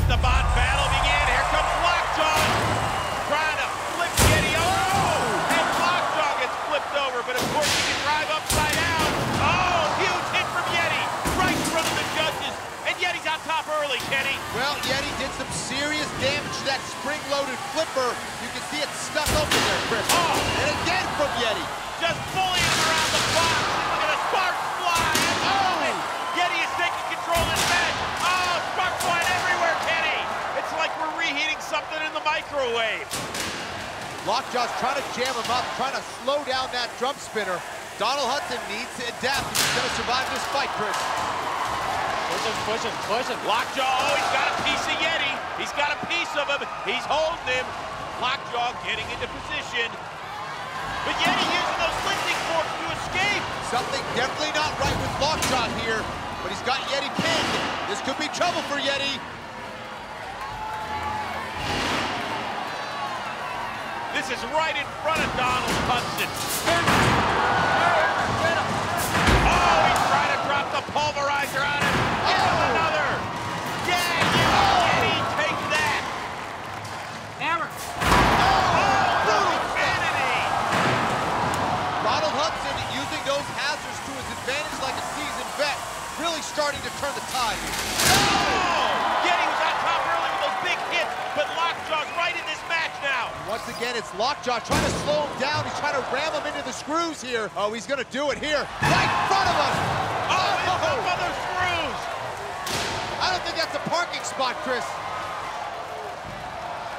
let the bot battle begin. Here comes Lockjaw. Trying to flip Yeti. Oh! And Lockjaw gets flipped over, but of course he can drive upside down. Oh, huge hit from Yeti. Right in front of the judges. And Yeti's on top early, Kenny. Well, Yeti did some serious damage to that spring-loaded flipper. You can see it stuck open there, Chris. Oh! And again from Yeti. Just bullying him around the box. Look at the sparks fly. Oh! Yeti is taking control of this match. Oh, sparks flying everywhere, Kenny. It's like we're reheating something in the microwave. Lockjaw's trying to jam him up, trying to slow down that drum spinner. Donald Hutson needs to adapt if he's going to survive this fight, Chris. Push him, push him, push him. Lockjaw, oh, he's got a piece of Yeti. He's got a piece of him. He's holding him. Lockjaw getting into position. But Yeti using those lifting forks to escape. Something definitely not right with Lockjaw here, but he's got Yeti pinned. This could be trouble for Yeti. This is right in front of Donald Hutson. Oh, he's trying to drop the pulverizer on him. Give him Oh. another. Yeah, yeah, Yeti, take that. Hammer. Oh, oh. insanity. Donald Hutson using those hazards to his advantage like a seasoned vet, really starting to turn the tide. Oh, Yeti was on top early with those big hits, but Lockjaw's right in this match now. Once again, it's Lockjaw trying to slow him down. He's trying to ram him into the screws here. Oh, he's gonna do it here, right in front of us. Oh, it's up oh. other screws. I don't think that's a parking spot, Chris.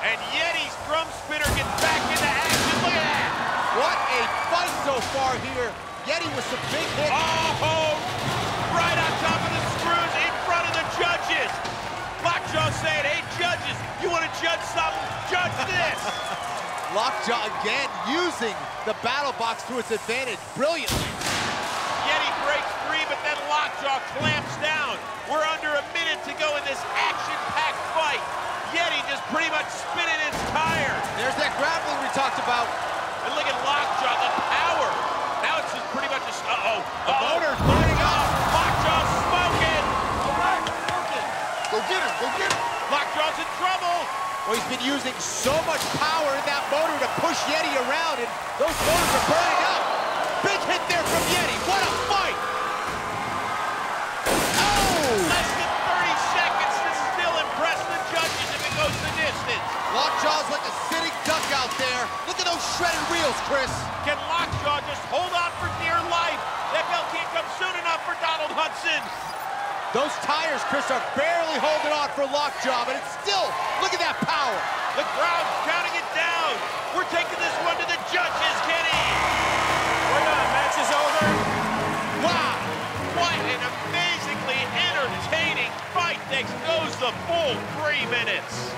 And Yeti's drum spinner gets back into action. Look at that. What a fight so far here. Yeti with some big hits. Oh, to judge this. Lockjaw again using the battle box to its advantage brilliantly. Yeti breaks free, but then Lockjaw clamps down. We're under a minute to go in this action-packed fight. Yeti just pretty much spinning its tires. There's that grappling we talked about. And look at Lockjaw, the power. Now it's just pretty much a... Uh-oh. The motor's burning up. Lockjaw's smoking. Go get him, go get him. Lockjaw's in trouble. Well, he's been using so much power in that motor to push Yeti around, and those motors are burning up. Big hit there from Yeti. What a fight! Oh! Less than 30 seconds to still impress the judges if it goes the distance. Lockjaw's like a sitting duck out there. Look at those shredded wheels, Chris. Can Lockjaw just hold on for dear life? That bell can't come soon enough for Donald Hutson. Those tires, Chris, are barely holding on for Lockjaw, but it's still, look at that power. The crowd's counting it down. We're taking this one to the judges, Kenny. We're done. Match is over. Wow, what an amazingly entertaining fight that goes the full three minutes.